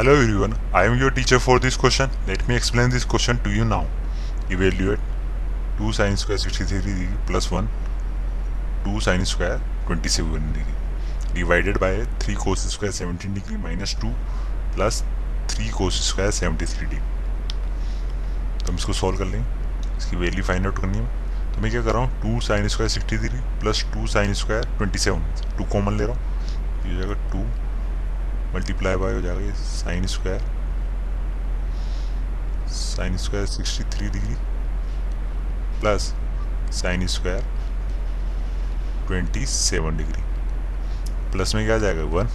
Hello everyone, I am your teacher for this question. Let me explain this question to you now. Evaluate 2 sin square 63 degree plus 1 2 sin square 27 degree divided by 3 cos square 17 degree minus 2 plus 3 cos square 73 degree तो हम इसको solve कर लेंगे इसकी value find out करनी है तो मैं क्या कर रहा हूँ two sine square sixty degree plus two sine square twenty seven two common ले रहा हूँ ये हो जाएगा टू मल्टीप्लाई बाय हो जाएगा ये sine square sine square sixty three degree plus sine square twenty seven degree plus में क्या आ जाएगा? वन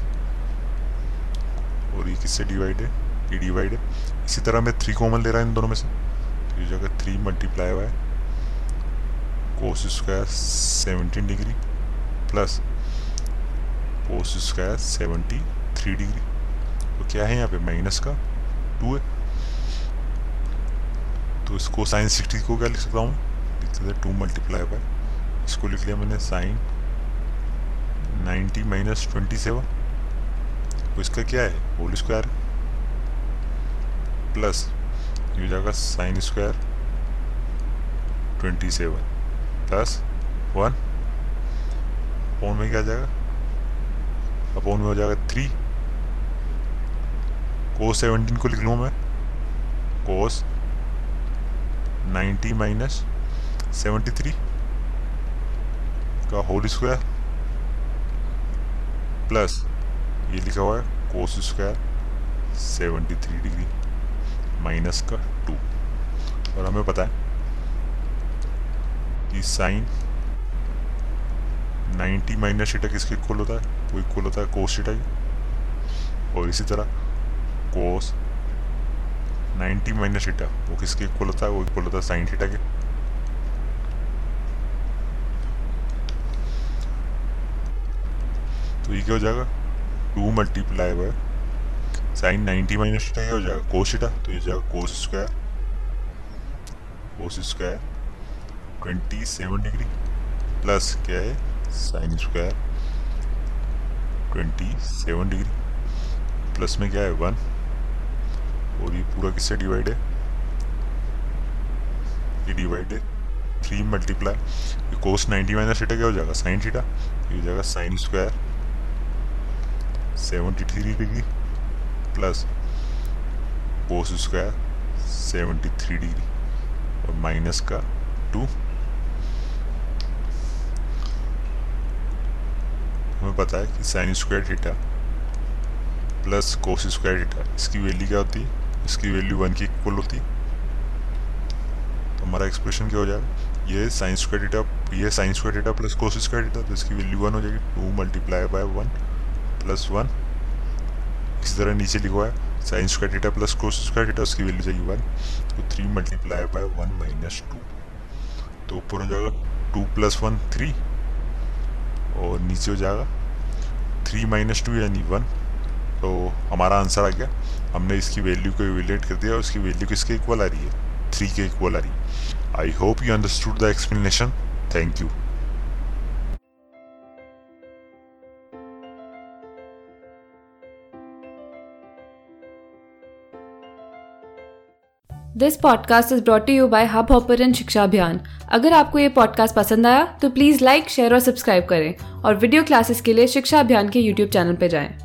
और ये किससे डिवाइड है ये डिवाइड है इसी तरह मैं थ्री कॉमन ले रहा हूँ इन दोनों में से। तो ये जगह three multiply by cos square seventeen degree plus cos square seventy three degree तो क्या है यहाँ पे? माइनस का? टू है। तो इसको साइन सिक्सटी को क्या लिख सकता हूँ? लिख सकते टू मल्टीप्लाई बाय इसको लिख लिया मैंने sine ninety minus twenty seven तो इसका क्या है? होल स्क्वायर प्लस ये हो जाएगा sine square twenty seven plus one upon में क्या आ जाएगा? अपॉन में हो जाएगा थ्री कोस सेवनटीन को लिख लूँ मैं। Cos ninety minus seventy three का होल स्क्वायर प्लस ये लिखा हुआ है cos square seventy three degree minus का टू और हमें पता है कि साइन 90 माइनस शीटा किसके इक्वल होता है? वो इक्वल होता है कोस शीटा और इसी तरह कोस 90 माइनस शीटा वो किसके इक्वल होता है? वो इक्वल होता है साइन शीटा के। तो ये क्या हो जाएगा? Two multiply by sine 90 minus theta क्या हो जाएगा कोस शीटा तो ये जाएगा cos square cos square, twenty seven degree plus क्या है? Sine square, twenty seven degree. Plus में क्या है? वन। और ये पूरा किससे डिवाइड है? ये डिवाइड है three multiply cos ninety minus theta क्या हो जाएगा? साइन थीटा ये हो जाएगा sine square seventy three degree plus cos square seventy three degree और माइनस का टू हमें पता है कि sine square theta plus cos square theta इसकी वैल्यू क्या होती है? इसकी वैल्यू वन की इक्वल होती। तो हमारा एक्सप्रेशन क्या हो जाएगा? ये साइंस स्क्वायर डेटा ये sine square theta plus cos square theta तो इसकी वैल्यू वन हो जाएगी। Two multiply by one plus one इसी तरह नीचे लिखा है sine square theta plus cos square theta उसकी वैल्यू जाएगी वन तो three multiply by one minus two तो ऊपर हो जाएगा टू प्लस वन थ्री और नीचे हो जाएगा थ्री माइनस टू यानी वन तो हमारा आंसर आ गया। हमने इसकी वैल्यू को इवेलेट कर दिया उसकी वैल्यू किसके इक्वल आ रही है? थ्री के इक्वल आ रही है। I hope you understood the explanation thank you this podcast is brought you by Hubhopper and Shiksha Abhiyan अगर आपको ये पॉडकास्ट पसंद आया तो प्लीज़ लाइक शेयर और सब्सक्राइब करें और वीडियो क्लासेस के लिए शिक्षा अभियान के यूट्यूब चैनल पर जाएँ।